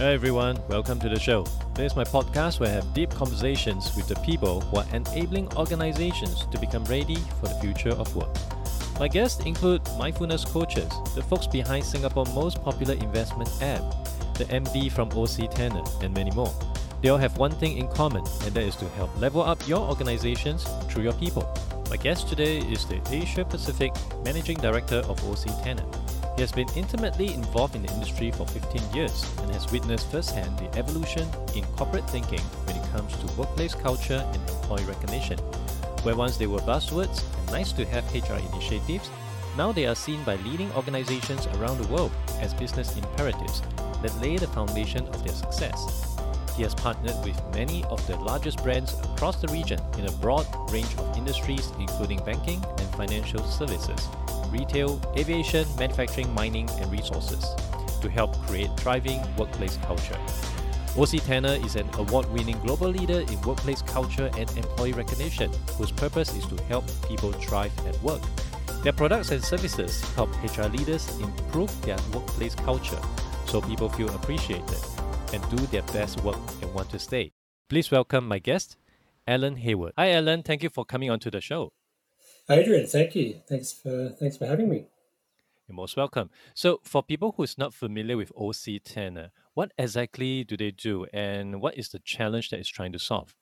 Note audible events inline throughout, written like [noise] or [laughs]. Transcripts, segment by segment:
Hey everyone, welcome to the show. This is my podcast where I have deep conversations with the people who are enabling organizations to become ready for the future of work. My guests include mindfulness coaches, the folks behind Singapore's most popular investment app, the MD from OC Tanner, and many more. They all have one thing in common, and that is to help level up your organizations through your people. My guest today is the Asia Pacific Managing Director of OC Tanner. He has been intimately involved in the industry for 15 years and has witnessed firsthand the evolution in corporate thinking when it comes to workplace culture and employee recognition. Where once they were buzzwords and nice to have HR initiatives, now they are seen by leading organizations around the world as business imperatives that lay the foundation of their success. He has partnered with many of the largest brands across the region in a broad range of industries, including banking and financial services retail, aviation, manufacturing, mining, and resources to help create thriving workplace culture. OC Tanner is an award winning global leader in workplace culture and employee recognition, whose purpose is to help people thrive at work. Their products and services help HR leaders improve their workplace culture so people feel appreciated and do their best work and want to stay. Please welcome my guest, Alan Heyward. Hi, Alan. Thank you for coming onto the show. Adrian, thank you. Thanks for thanks for having me. You're most welcome. So, for people who's not familiar with OC Tanner, what exactly do they do, and what is the challenge that it's trying to solve?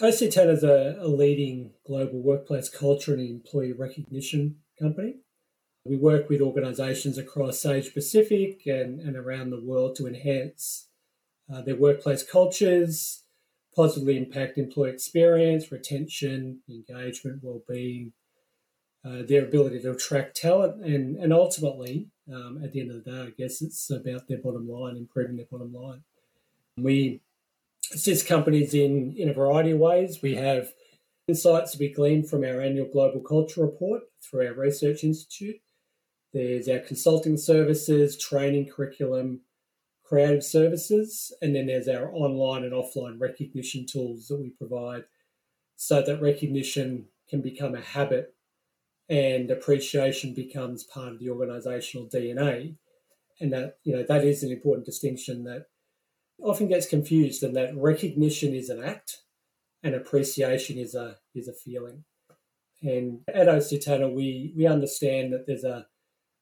OC Tanner is a, a leading global workplace culture and employee recognition company. We work with organisations across Asia Pacific and, and around the world to enhance uh, their workplace cultures, positively impact employee experience, retention, engagement, well-being, uh, their ability to attract talent, and and ultimately, um, at the end of the day, I guess it's about their bottom line, improving their bottom line. We assist companies in in a variety of ways. We have insights to be gleaned from our annual global culture report through our research institute. There's our consulting services, training curriculum, creative services, and then there's our online and offline recognition tools that we provide so that recognition can become a habit and appreciation becomes part of the organizational DNA. And that, you know, that is an important distinction that often gets confused and that recognition is an act and appreciation is a is a feeling. And at OC Tanner, we we understand that there's a,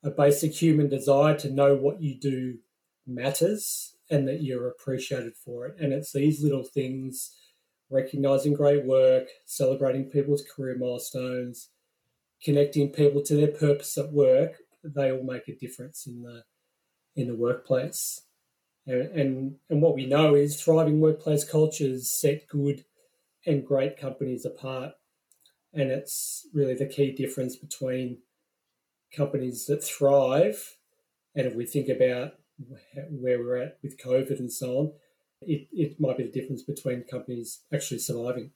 a basic human desire to know what you do matters and that you're appreciated for it. And it's these little things recognizing great work, celebrating people's career milestones, connecting people to their purpose at work, they all make a difference in the in the workplace. And, and, and what we know is thriving workplace cultures set good and great companies apart. And it's really the key difference between companies that thrive. And if we think about where we're at with COVID and so on, it, it might be the difference between companies actually surviving.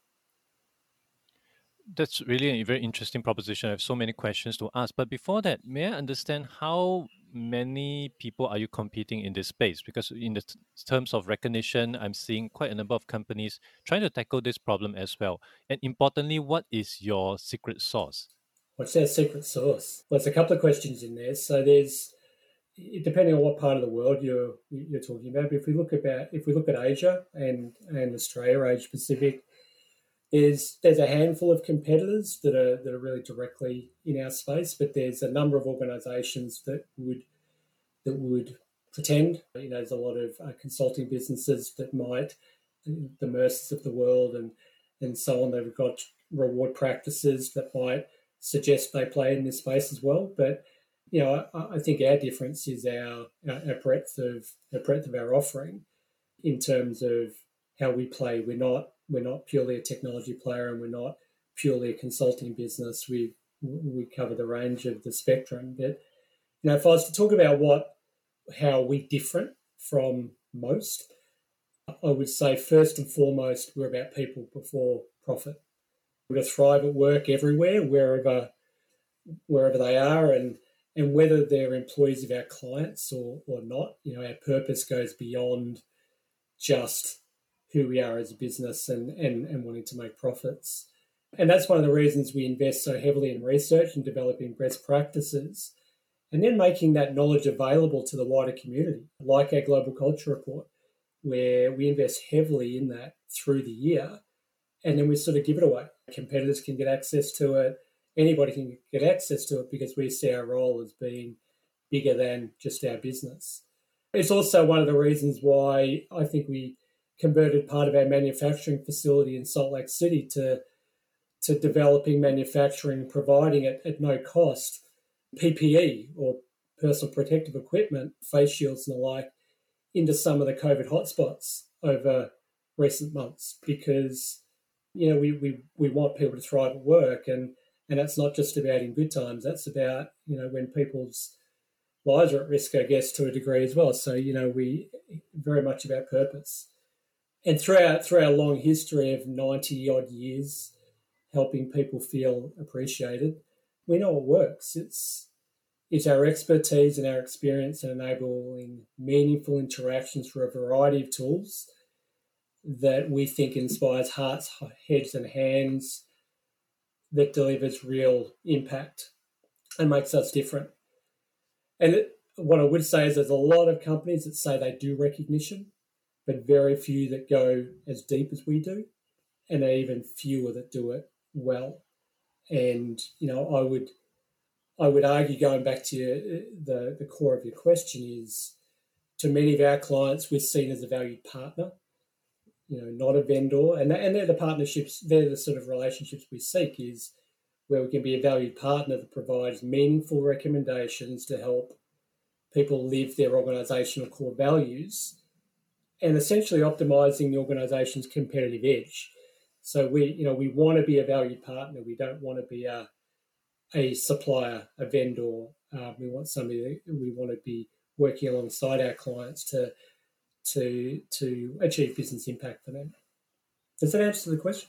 That's really a very interesting proposition. I have so many questions to ask. But before that, may I understand how many people are you competing in this space? Because in the t- terms of recognition, I'm seeing quite a number of companies trying to tackle this problem as well. And importantly, what is your secret sauce? What's our secret sauce? Well, there's a couple of questions in there. So there's depending on what part of the world you're you're talking about. But if we look about if we look at Asia and and Australia, Asia Pacific, there's there's a handful of competitors that are that are really directly in our space, but there's a number of organisations that would that would pretend. You know, there's a lot of uh, consulting businesses that might the Mercers of the world and and so on. They've got reward practices that might suggest they play in this space as well, but you know, I, I think our difference is our, our breadth of our breadth of our offering in terms of how we play. We're not we're not purely a technology player, and we're not purely a consulting business. We we cover the range of the spectrum. But you know, if I was to talk about what how we different from most, I would say first and foremost we're about people before profit. We're to thrive at work everywhere, wherever wherever they are, and and whether they're employees of our clients or, or not, you know, our purpose goes beyond just who we are as a business and, and, and wanting to make profits. And that's one of the reasons we invest so heavily in research and developing best practices and then making that knowledge available to the wider community, like our Global Culture Report, where we invest heavily in that through the year, and then we sort of give it away. Competitors can get access to it, anybody can get access to it because we see our role as being bigger than just our business. It's also one of the reasons why I think we converted part of our manufacturing facility in Salt Lake City to to developing manufacturing, providing it at no cost PPE or personal protective equipment, face shields and the like, into some of the COVID hotspots over recent months because you know we, we, we want people to thrive at work and and that's not just about in good times that's about you know when people's lives are at risk i guess to a degree as well. So you know we very much about purpose. And throughout through our long history of 90 odd years helping people feel appreciated we know it works. It's it's our expertise and our experience in enabling meaningful interactions through a variety of tools that we think inspires hearts, heads, and hands that delivers real impact and makes us different. And it, what I would say is there's a lot of companies that say they do recognition, but very few that go as deep as we do, and even fewer that do it well. And you know, I would I would argue, going back to your, the the core of your question, is to many of our clients we're seen as a valued partner you know, not a vendor, and and they're the partnerships. They're the sort of relationships we seek. Is where we can be a valued partner that provides meaningful recommendations to help people live their organisational core values, and essentially optimizing the organization's competitive edge. So we, you know, we want to be a valued partner. We don't want to be a a supplier, a vendor. Uh, we want somebody. we want to be working alongside our clients to to to achieve business impact for them. Does that answer the question?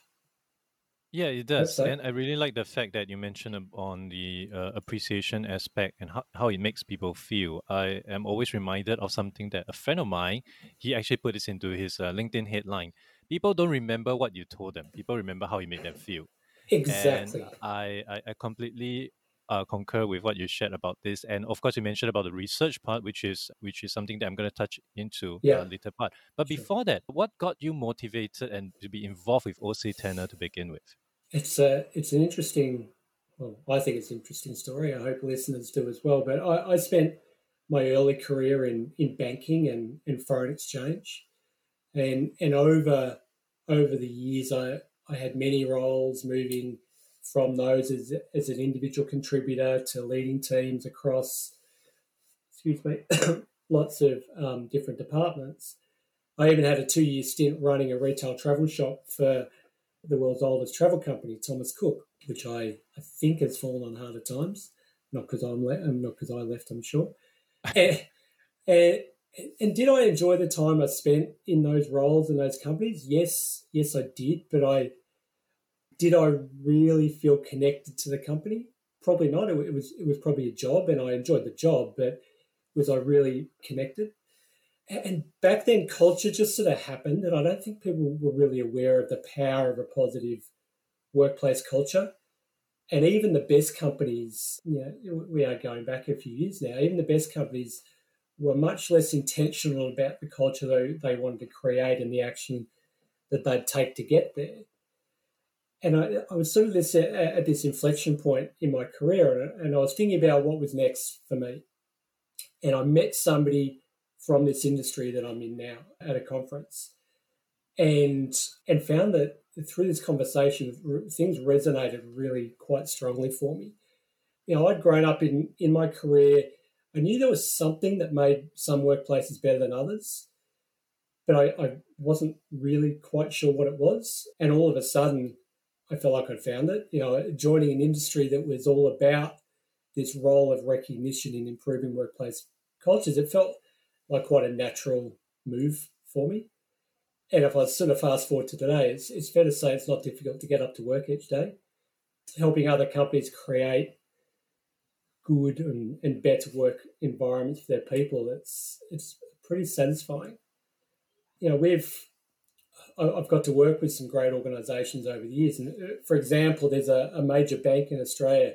Yeah, it does. And I really like the fact that you mentioned on the uh, appreciation aspect and how, how it makes people feel. I am always reminded of something that a friend of mine, he actually put this into his uh, LinkedIn headline. People don't remember what you told them. People remember how you made them feel. Exactly. And I, I, I completely uh, concur with what you shared about this, and of course, you mentioned about the research part, which is which is something that I'm going to touch into uh, yeah. uh, later part. But sure. before that, what got you motivated and to be involved with OC Tanner to begin with? It's a it's an interesting. Well, I think it's an interesting story. I hope listeners do as well. But I, I spent my early career in in banking and, and foreign exchange, and and over over the years, I I had many roles moving from those as, as an individual contributor to leading teams across, excuse me, [coughs] lots of um, different departments. I even had a two year stint running a retail travel shop for the world's oldest travel company, Thomas Cook, which I, I think has fallen on harder times. Not because I'm le- um, not because I left, I'm sure. and, [laughs] and, and did I enjoy the time I spent in those roles in those companies? Yes, yes, I did. But I did I really feel connected to the company? Probably not. It, was it was probably a job, and I enjoyed the job, but was I really connected? And back then, culture just sort of happened, and I don't think people were really aware of the power of a positive workplace culture. And even the best companies, you know, we are going back a few years now. Even the best companies were much less intentional about the culture they, they wanted to create and the action that they'd take to get there and I, I was sort of this at, at this inflection point in my career, and, and I was thinking about what was next for me. And I met somebody from this industry that I'm in now at a conference, and and found that through this conversation, things resonated really quite strongly for me. You know, I'd grown up in in my career. I knew there was something that made some workplaces better than others, but I, I wasn't really quite sure what it was. And all of a sudden, I felt like I'd found it. You know, joining an industry that was all about this role of recognition in improving workplace cultures, it felt like quite a natural move for me. And if I sort of fast forward to today, it's, it's fair to say it's not difficult to get up to work each day. Helping other companies create good and, and better work environments for their people, it's it's pretty satisfying. You know, we've I've got to work with some great organisations over the years. And uh, for example, there's a, a, major bank in Australia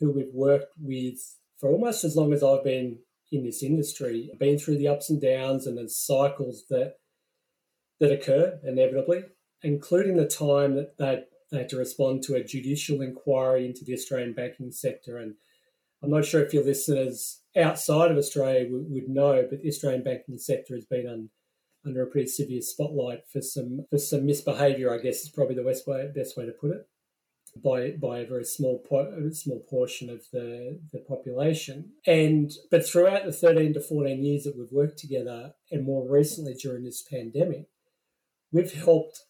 who we've worked with for almost as long as I've been in this industry, been through the ups and downs and the cycles that that occur inevitably, including the time that they, they had to respond to a judicial inquiry into the Australian banking sector. And I'm not sure if your listeners outside of Australia would, would know, but the Australian banking sector has been un, under a pretty severe spotlight for some for some misbehaviour. I guess is probably the best way best way to put it by by a very small po- small portion of the the population. And but throughout the 13 to 14 years that we've worked together, and more recently during this pandemic, we've helped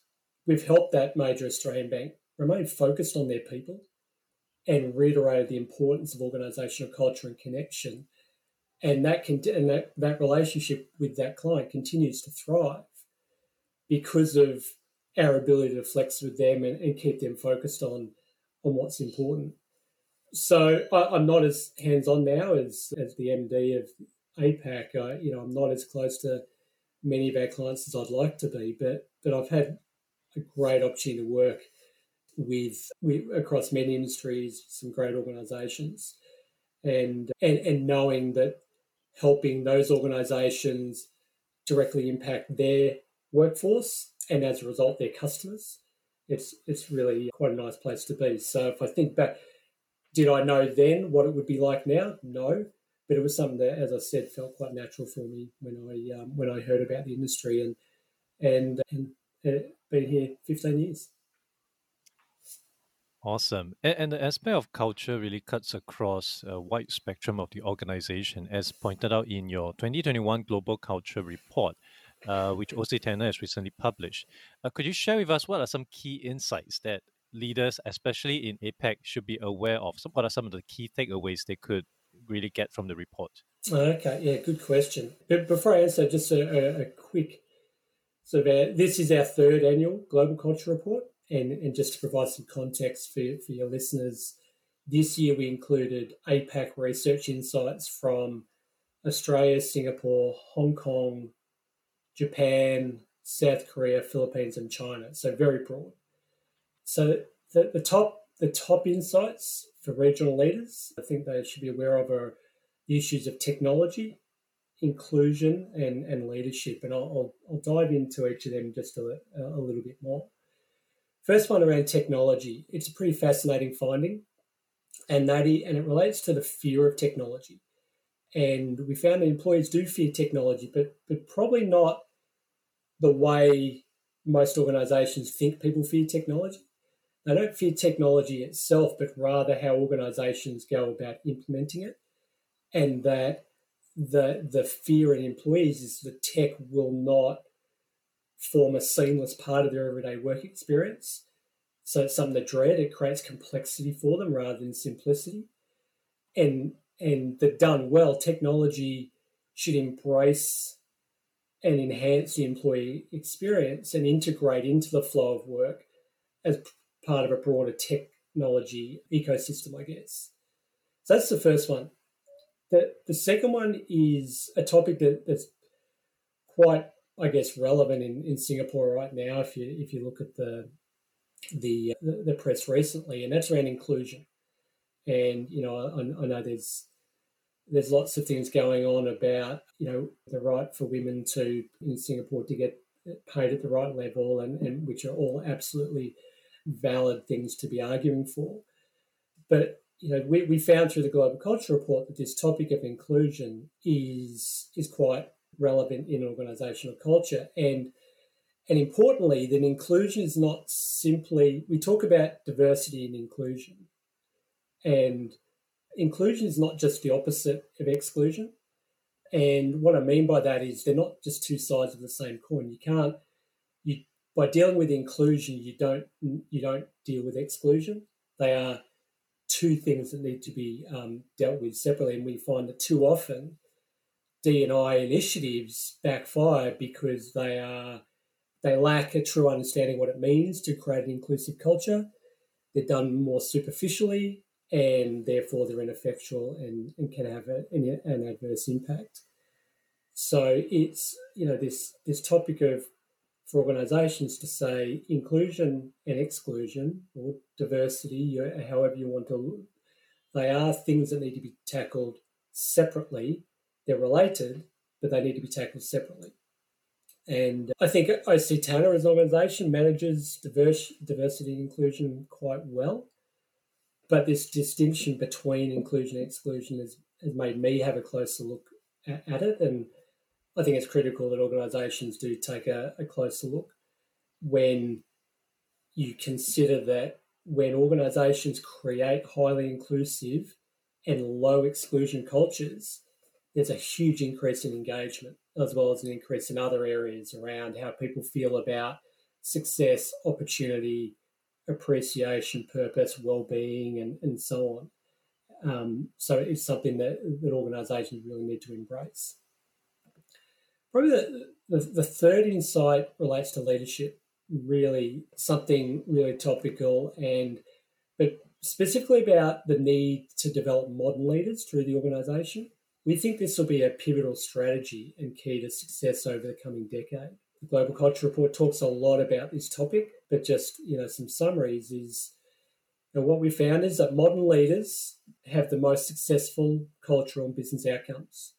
we've helped that major Australian bank remain focused on their people and reiterated the importance of organisational culture and connection. And that can and that, that relationship with that client continues to thrive because of our ability to flex with them and, and keep them focused on on what's important. So I, am not as hands on now as as the MD of APAC. I, you know, I'm not as close to many of our clients as I'd like to be, but but I've had a great opportunity to work with, with across many industries, some great organisations, and and and knowing that helping those organisations directly impact their workforce and as a result their customers. It's it's really quite a nice place to be. So if I think back, did I know then what it would be like now? No, but it was something that, as I said, felt quite natural for me when I um, when I heard about the industry and and and uh, been here fifteen years. Awesome. And, the aspect of culture really cuts across a wide spectrum of the organization, as pointed out in your 2021 Global Culture Report uh, which OC Tanner has recently published. Uh, could you share with us what are some key insights that leaders, especially in APAC, should be aware of? So what are some of the key takeaways they could really get from the report? Okay, yeah, good question. But before I answer, just a, a quick so this is our third annual Global Culture Report, and, and just to provide some context for, for your listeners, this year we included APAC research insights from Australia, Singapore, Hong Kong, Japan, South Korea, Philippines, and China. So very broad. So the, the top the top insights for regional leaders, I think they should be aware of are the issues of technology, inclusion, and, and leadership. And I'll, I'll, I'll dive into each of them just a, a little bit more. First one around technology. It's a pretty fascinating finding, and that is, and it relates to the fear of technology. And we found that employees do fear technology, but but probably not the way most organizations think people fear technology. They don't fear technology itself, but rather how organizations go about implementing it. And that the the fear in employees is that tech will not form a seamless part of their everyday work experience. So it's something that dread. It creates complexity for them rather than simplicity. And and that done well, technology should embrace and enhance the employee experience and integrate into the flow of work as part of a broader technology ecosystem, I guess. So that's the first one. The, the second one is a topic that, that's quite, I guess, relevant in, in Singapore right now. If you if you look at the the the press recently, and that's around inclusion. And you know, I, I know there's there's lots of things going on about you know the right for women to in Singapore to get paid at the right level, and, and which are all absolutely valid things to be arguing for. But you know, we, we found through the Global Culture Report that this topic of inclusion is is quite relevant in organisational culture, and and importantly, that inclusion is not simply we talk about diversity and inclusion, and inclusion is not just the opposite of exclusion. And what I mean by that is they're not just two sides of the same coin. You can't you by dealing with inclusion, you don't you don't deal with exclusion. They are two things that need to be um, dealt with separately, and we find that too often D and I initiatives backfire because they are they lack a true understanding of what it means to create an inclusive culture. They're done more superficially and therefore they're ineffectual and, and can have a, an, an adverse impact. So it's you know this this topic of for organisations to say inclusion and exclusion or diversity, however you want to They are things that need to be tackled separately. They're related, but they need to be tackled separately. And I think OC Tanner as an organisation manages diverse, diversity and inclusion quite well. But this distinction between inclusion and exclusion has, has made me have a closer look at, at it. And I think it's critical that organisations do take a, a closer look when you consider that when organisations create highly inclusive and low exclusion cultures, there's a huge increase in engagement as well as an increase in other areas around how people feel about success, opportunity, appreciation, purpose, well-being, and, and so on. Um, so it's something that, that organisations really need to embrace. Probably the, the, the third insight relates to leadership, really something really topical and but specifically about the need to develop modern leaders through the organisation. We think this will be a pivotal strategy and key to success over the coming decade. The Global Culture Report talks a lot about this topic, but just you know some summaries is and what we found is that modern leaders have the most successful cultural and business outcomes.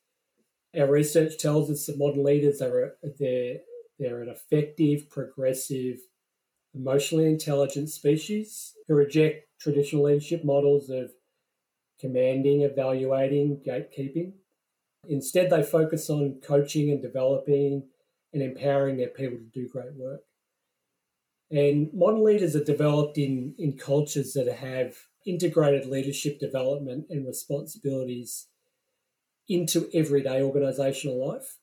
Our research tells us that modern leaders are they're, they're an effective, progressive, emotionally intelligent species who reject traditional leadership models of commanding, evaluating, gatekeeping. Instead, they focus on coaching and developing and empowering their people to do great work. And modern leaders are developed in, in cultures that have integrated leadership development and responsibilities into everyday organizational life.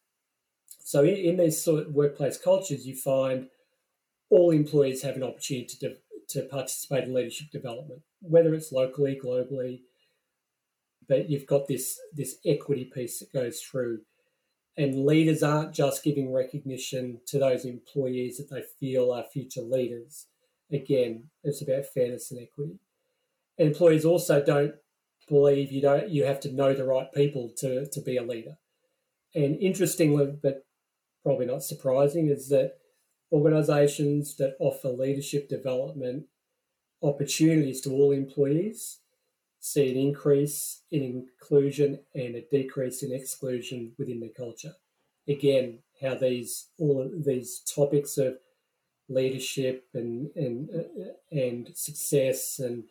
So, in, in these sort of workplace cultures, you find all employees have an opportunity to, to participate in leadership development, whether it's locally, globally, but you've got this this equity piece that goes through. And leaders aren't just giving recognition to those employees that they feel are future leaders. Again it's about fairness and equity. Employees also don't believe you don't you have to know the right people to to be a leader. And interestingly but probably not surprising is that organizations that offer leadership development opportunities to all employees see an increase in inclusion and a decrease in exclusion within the culture. Again, how these all these topics of leadership and and uh, and success and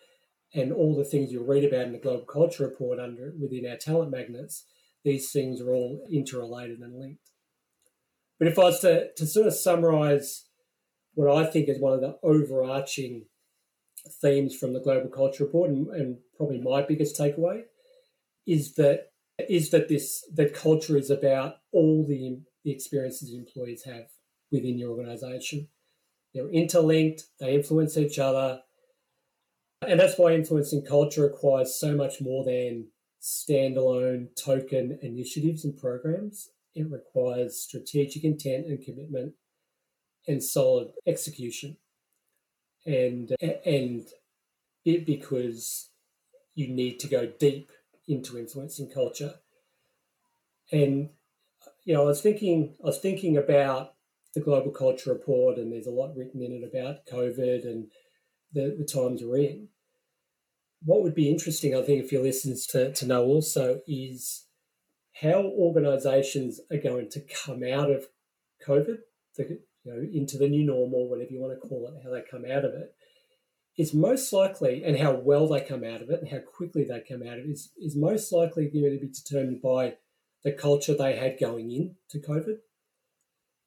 and all the things you'll read about in the Global Culture Report under within our talent magnets, these things are all interrelated and linked. But if I was to, to sort of summarize what I think is one of the overarching themes from the Global Culture Report, and, and probably my biggest takeaway is that is that this that culture is about all the the experiences employees have within your organization. They're interlinked, they influence each other. And that's why influencing culture requires so much more than standalone token initiatives and programs. It requires strategic intent and commitment and solid execution and and it because you need to go deep into influencing culture. And you know, I was thinking, I was thinking about the Global Culture Report, and there's a lot written in it about COVID and the, the times we're in. What would be interesting, I think, if your listeners to, to know also is how organisations are going to come out of COVID, the, know, into the new normal, whatever you want to call it, how they come out of it, is most likely, and how well they come out of it and how quickly they come out of it, is, is most likely going to be determined by the culture they had going in to COVID.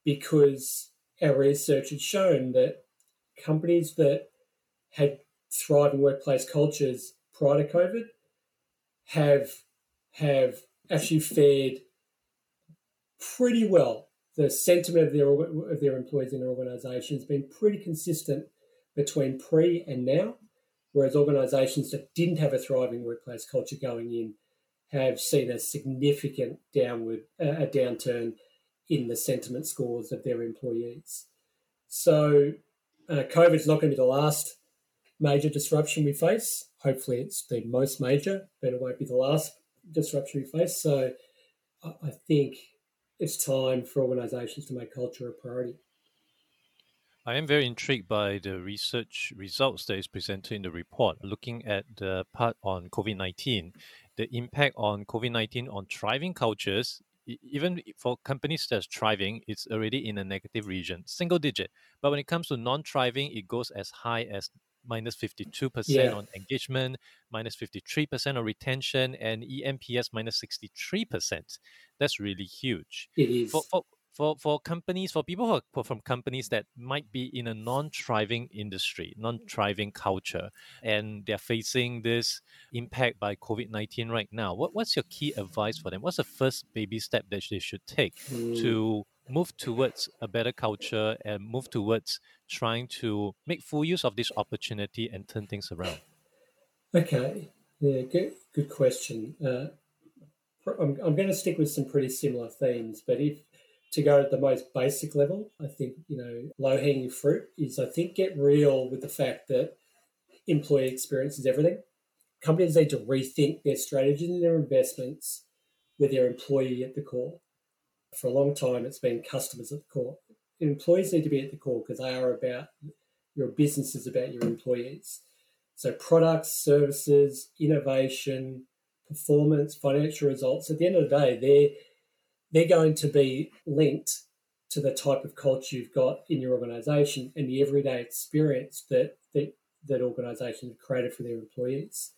Because our research had shown that companies that had thriving workplace cultures prior to COVID have have actually fared pretty well the sentiment of their of their employees in their organisation has been pretty consistent between pre and now, whereas organisations that didn't have a thriving workplace culture going in have seen a significant downward a downturn in the sentiment scores of their employees. So, uh, COVID is not going to be the last major disruption we face. Hopefully, it's the most major, but it won't be the last disruption we face. So, I think it's time for organisations to make culture a priority. I am very intrigued by the research results that is presented in the report, looking at the part on COVID 19, the impact on COVID 19 on thriving cultures. Even for companies that's thriving, it's already in a negative region, single digit. But when it comes to non thriving, it goes as high as minus 52% yeah. on engagement, minus 53% on retention, and eNPS minus 63%. That's really huge. It is. For, for, for for companies for people who are from companies that might be in a non-thriving industry non-thriving culture and they're facing this impact by covid-19 right now what, what's your key advice for them what's the first baby step that they should take mm. to move towards a better culture and move towards trying to make full use of this opportunity and turn things around okay yeah good good question uh, I'm, I'm going to stick with some pretty similar themes but if to go at the most basic level, I think, you know, low hanging fruit is I think get real with the fact that employee experience is everything. Companies need to rethink their strategies and their investments with their employee at the core. For a long time, it's been customers at the core. Employees need to be at the core because they are about your business is about your employees. So products, services, innovation, performance, financial results. At the end of the day, they're they're going to be linked to the type of culture you've got in your organization and the everyday experience that that, that organizations have created for their employees.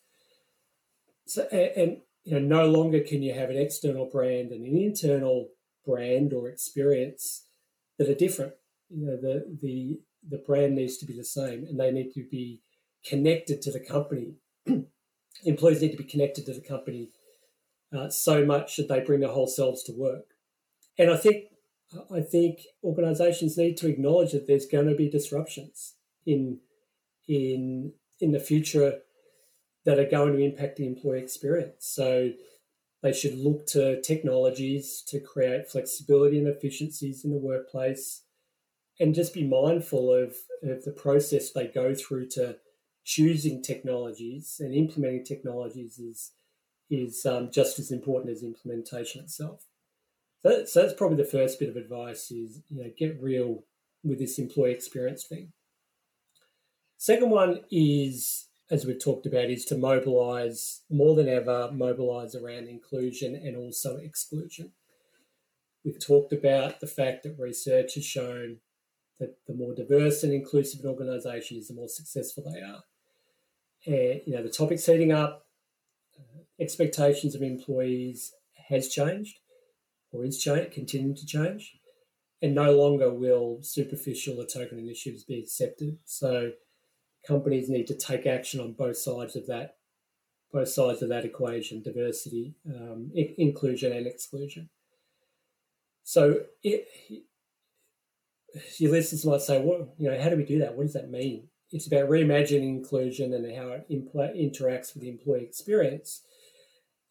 So, and, you know, no longer can you have an external brand and an internal brand or experience that are different. You know, the the the brand needs to be the same, and they need to be connected to the company. [clears throat] Employees need to be connected to the company uh, so much that they bring their whole selves to work. And I think I think organisations need to acknowledge that there's going to be disruptions in in in the future that are going to impact the employee experience. So they should look to technologies to create flexibility and efficiencies in the workplace and just be mindful of, of the process they go through to choosing technologies and implementing technologies is is um, just as important as implementation itself. So, so that's probably the first bit of advice is you know get real with this employee experience thing. Second one is, as we've talked about, is to mobilise more than ever, mobilise around inclusion and also exclusion. We've talked about the fact that research has shown that the more diverse and inclusive an organisation is, the more successful they are. And you know the topic's heating up uh, expectations of employees has changed or is change, continuing to change. And no longer will superficial or token initiatives be accepted. So companies need to take action on both sides of that, both sides of that equation: diversity, um, I- inclusion, and exclusion. So it, your listeners might say, "What you know? How do we do that? What does that mean?" It's about reimagining inclusion and how it impl- interacts with the employee experience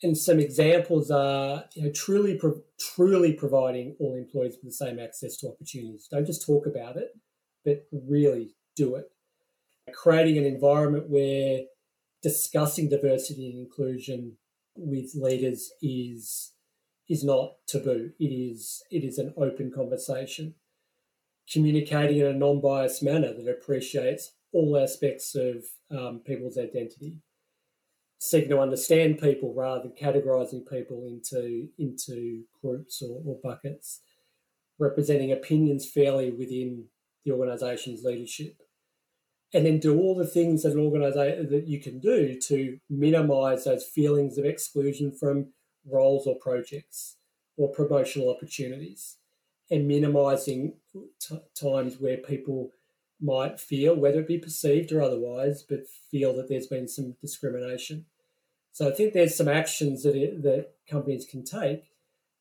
and some examples are you know, truly pro- truly providing all employees with the same access to opportunities. Don't just talk about it, but really do it. Creating an environment where discussing diversity and inclusion with leaders is is not taboo. It is it is an open conversation. Communicating in a non-biased manner that appreciates all aspects of um, people's identity seeking to understand people rather than categorizing people into into groups or, or buckets, representing opinions fairly within the organization's leadership. And then do all the things that an organization that you can do to minimize those feelings of exclusion from roles or projects or promotional opportunities and minimizing t- times where people might feel, whether it be perceived or otherwise, but feel that there's been some discrimination. So I think there's some actions that it, that companies can take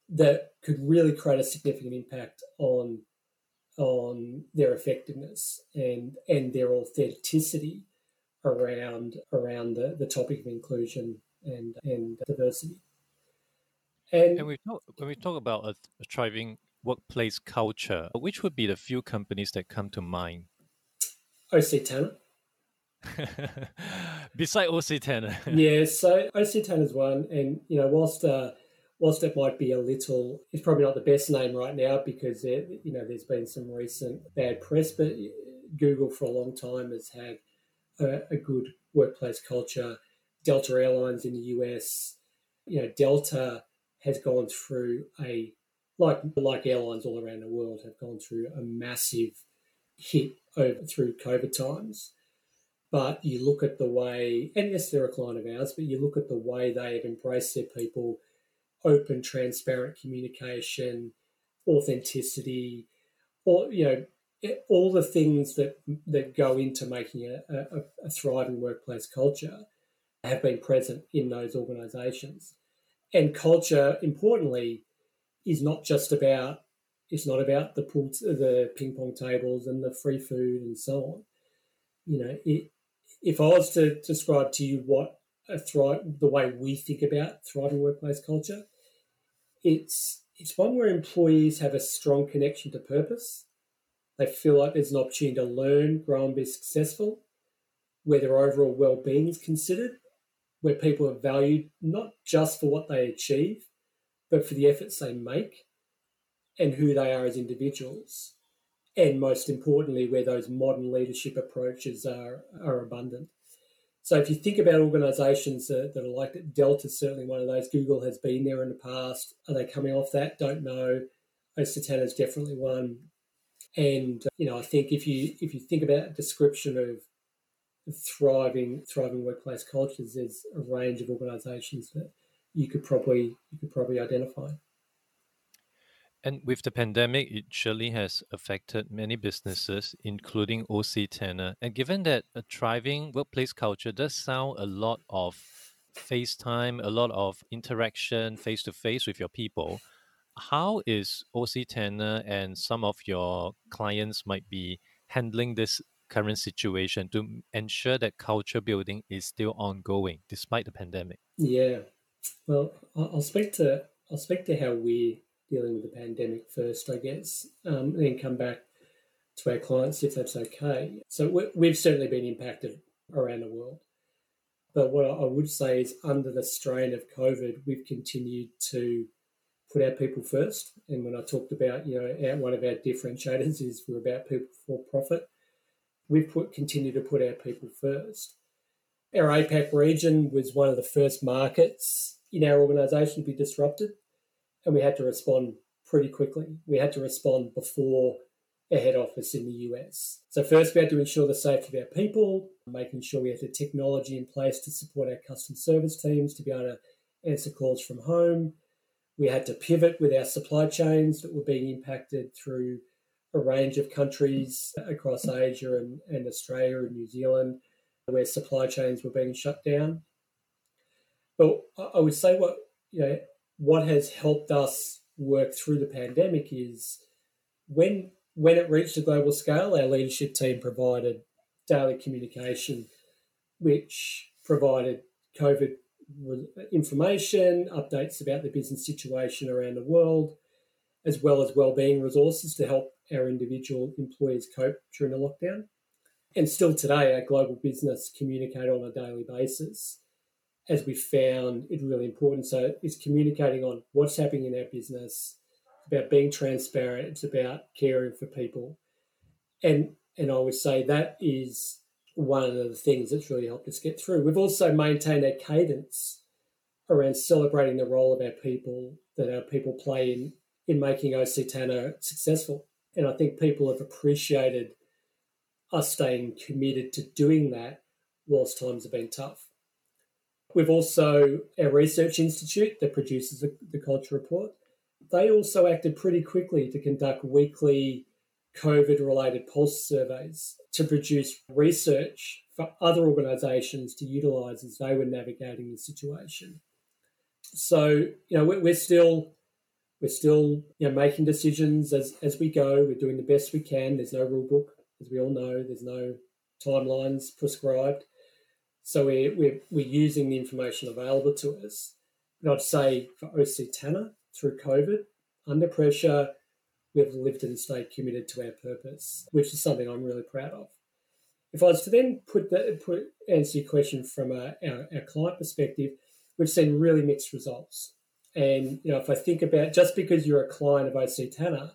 that could really create a significant impact on on their effectiveness and and their authenticity around around the, the topic of inclusion and and diversity. And, and we talk, when we talk about a, a thriving workplace culture, which would be the few companies that come to mind? OC Tanner. [laughs] Beside OC Tanner. yeah, so OC Tanner is one, and you know, whilst uh, whilst it might be a little, it's probably not the best name right now because there, you know there's been some recent bad press, but Google for a long time has had a, a good workplace culture. Delta Airlines in the US, you know, Delta has gone through a like like airlines all around the world have gone through a massive hit over through COVID times. But you look at the way, and yes, they're a client of ours, but you look at the way they have embraced their people, open, transparent communication, authenticity, or you know, all the things that that go into making a, a, a thriving workplace culture have been present in those organisations. And culture, importantly, is not just about it's not about the pool, the ping pong tables and the free food and so on. You know, it, if I was to describe to you what a thrive, the way we think about thriving workplace culture, it's it's one where employees have a strong connection to purpose. They feel like there's an opportunity to learn, grow, and be successful, where their overall well-being is considered, where people are valued not just for what they achieve, but for the efforts they make and who they are as individuals. And most importantly, where those modern leadership approaches are, are abundant. So if you think about organizations that, that are like that, certainly one of those. Google has been there in the past. Are they coming off that? Don't know. OC Tanner is definitely one. And uh, you know, I think if you if you think about description of thriving thriving workplace cultures, there's a range of organisations that you could probably you could probably identify. And with the pandemic, it surely has affected many businesses, including OC Tanner. And given that a thriving workplace culture does sound a lot of FaceTime, a lot of interaction face to face with your people, how is OC Tanner and some of your clients might be handling this current situation to ensure that culture building is still ongoing despite the pandemic? Yeah, well, I'll speak to I'll speak to how we're dealing with the pandemic first, I guess, um, and then come back to our clients if that's okay. So we've certainly been impacted around the world, but what I would say is under the strain of COVID, we've continued to put our people first. And when I talked about, you know, one of our differentiators is we're about people for profit. We've put continue to put our people first. Our APAC region was one of the first markets in our organisation to be disrupted, and we had to respond pretty quickly. We had to respond before a head office in the US. So, first, we had to ensure the safety of our people, making sure we had the technology in place to support our customer service teams to be able to answer calls from home. We had to pivot with our supply chains that were being impacted through a range of countries across Asia and, and Australia and New Zealand where supply chains were being shut down. But I would say what you know what has helped us work through the pandemic is when when it reached a global scale, our leadership team provided daily communication, which provided COVID information, updates about the business situation around the world, as well as wellbeing resources to help our individual employees cope during the lockdown. And still today, our global business communicate on a daily basis, as we found it really important. So it's communicating on what's happening in our business, about being transparent, it's about caring for people. And and I would say that is one of the things that's really helped us get through. We've also maintained our cadence around celebrating the role of our people that our people play in in making OC Tanner successful. And I think people have appreciated us staying committed to doing that whilst times have been tough. We've also, our research institute that produces the, the culture report, they also acted pretty quickly to conduct weekly COVID related pulse surveys to produce research for other organisations to utilise as they were navigating the situation. So, you know, we're, we're still we're still you know making decisions as as we go. We're doing the best we can. There's no rule book as we all know, there's no timelines prescribed. So we're, we're, we're using the information available to us. I'd say for OC Tanner, through COVID, under pressure, we've lived and stayed committed to our purpose, which is something I'm really proud of. If I was to then put that, put answer your question from a, our, our client perspective, we've seen really mixed results. And you know, if I think about just because you're a client of OC Tanner,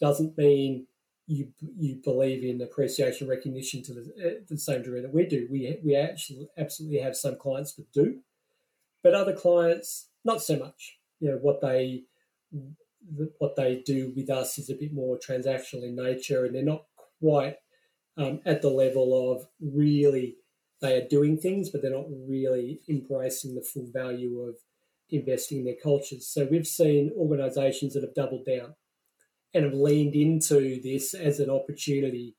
doesn't mean you you believe in appreciation recognition to the, uh, the same degree that we do. We we actually absolutely have some clients that do, but other clients not so much. You know what they what they do with us is a bit more transactional in nature, and they're not quite um, at the level of really they are doing things, but they're not really embracing the full value of investing in their cultures. So we've seen organisations that have doubled down and have leaned into this as an opportunity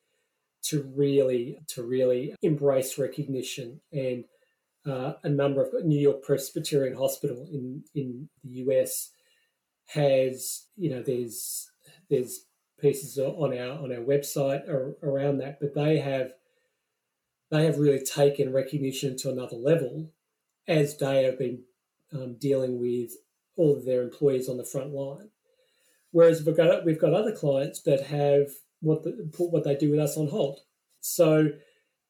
to really to really embrace recognition and uh, a number of New York Presbyterian Hospital in in the US has you know there's there's pieces on our on our website around that, but they have they have really taken recognition to another level as they have been um, dealing with all of their employees on the front line. Whereas we've got we've got other clients that have what the, put what they do with us on hold. So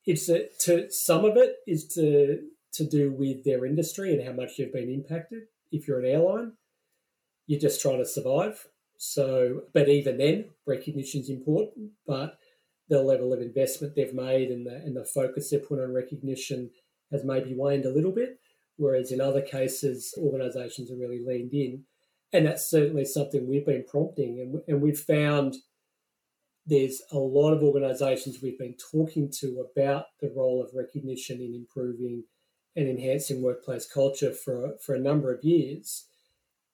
it's a, to some of it is to to do with their industry and how much they've been impacted. If you're an airline, you're just trying to survive. So, but even then, recognition is important. But the level of investment they've made and the and the focus they put on recognition has maybe waned a little bit. Whereas in other cases, organisations are really leaned in and that's certainly something we've been prompting, and, and we've found there's a lot of organisations we've been talking to about the role of recognition in improving and enhancing workplace culture for for a number of years,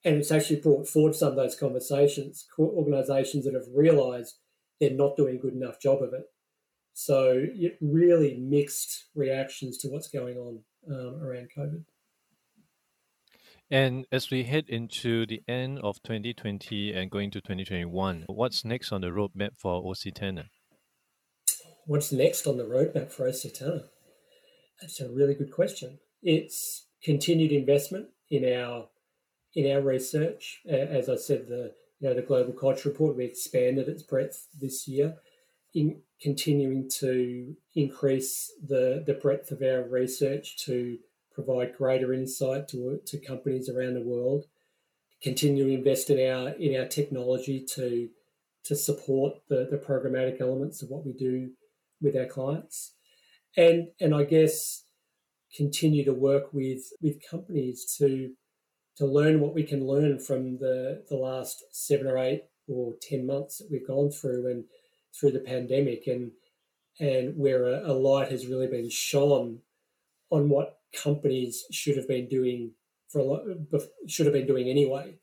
and it's actually brought forward some of those conversations. Organisations that have realised they're not doing a good enough job of it. So, it really mixed reactions to what's going on um, around COVID. And as we head into the end of 2020 and going to 2021, what's next on the roadmap for OC Tanner? What's next on the roadmap for OC Tanner? That's a really good question. It's continued investment in our in our research. As I said, the you know the Global Culture Report we expanded its breadth this year, in continuing to increase the the breadth of our research to provide greater insight to, to companies around the world, continue to invest in our in our technology to to support the, the programmatic elements of what we do with our clients. And and I guess continue to work with with companies to to learn what we can learn from the, the last seven or eight or ten months that we've gone through and through the pandemic and and where a, a light has really been shone on what companies should have been doing for a lot, should have been doing anyway.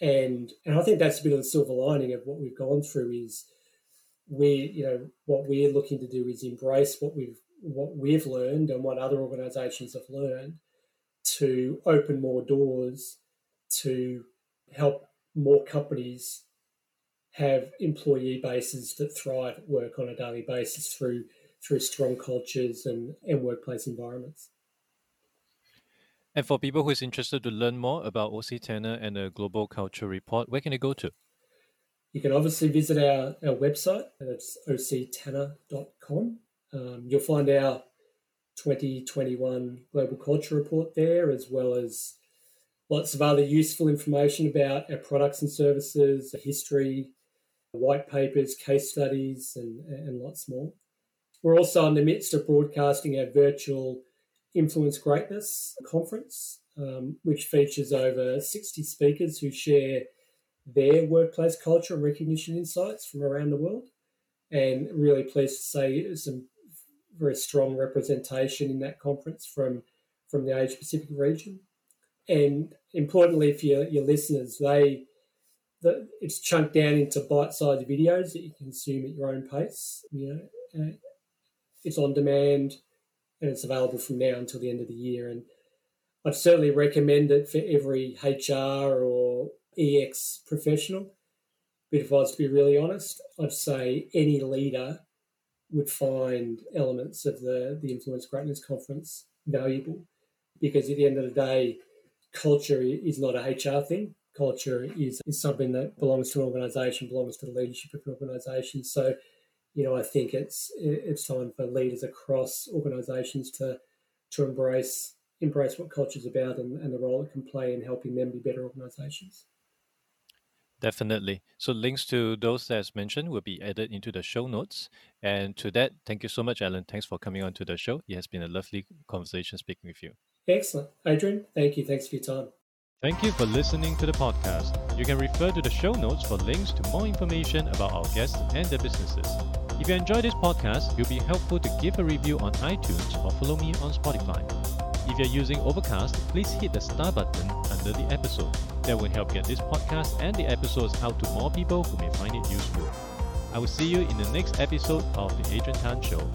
And and I think that's a bit of the silver lining of what we've gone through is we you know what we're looking to do is embrace what we've what we've learned and what other organisations have learned to open more doors to help more companies have employee bases that thrive at work on a daily basis through through strong cultures and, and workplace environments. And for people who is interested to learn more about OC Tanner and the Global Culture Report, where can they go to? You can obviously visit our, our website, and it's octanner.com. Um, you'll find our 2021 Global Culture Report there, as well as lots of other useful information about our products and services, history, white papers, case studies, and, and lots more. We're also in the midst of broadcasting our virtual Influence Greatness conference, um, which features over 60 speakers who share their workplace culture and recognition insights from around the world. And really pleased to say some very strong representation in that conference from, from the Asia Pacific region. And importantly for your, your listeners, they the, it's chunked down into bite-sized videos that you can consume at your own pace. You know, uh, it's on demand and it's available from now until the end of the year. And I'd certainly recommend it for every HR or EX professional. But if I was to be really honest, I'd say any leader would find elements of the, the Influence Greatness Conference valuable because at the end of the day, culture is not a HR thing. Culture is, is something that belongs to an organization, belongs to the leadership of an organization. So you know, I think it's it's time for leaders across organisations to to embrace embrace what culture is about and, and the role it can play in helping them be better organisations. Definitely. So links to those that's mentioned will be added into the show notes. And to that, thank you so much, Alan. Thanks for coming on to the show. It has been a lovely conversation speaking with you. Excellent. Adrian, thank you. Thanks for your time. Thank you for listening to the podcast. You can refer to the show notes for links to more information about our guests and their businesses. If you enjoy this podcast, it will be helpful to give a review on iTunes or follow me on Spotify. If you're using Overcast, please hit the star button under the episode. That will help get this podcast and the episodes out to more people who may find it useful. I will see you in the next episode of The Adrian Tan Show.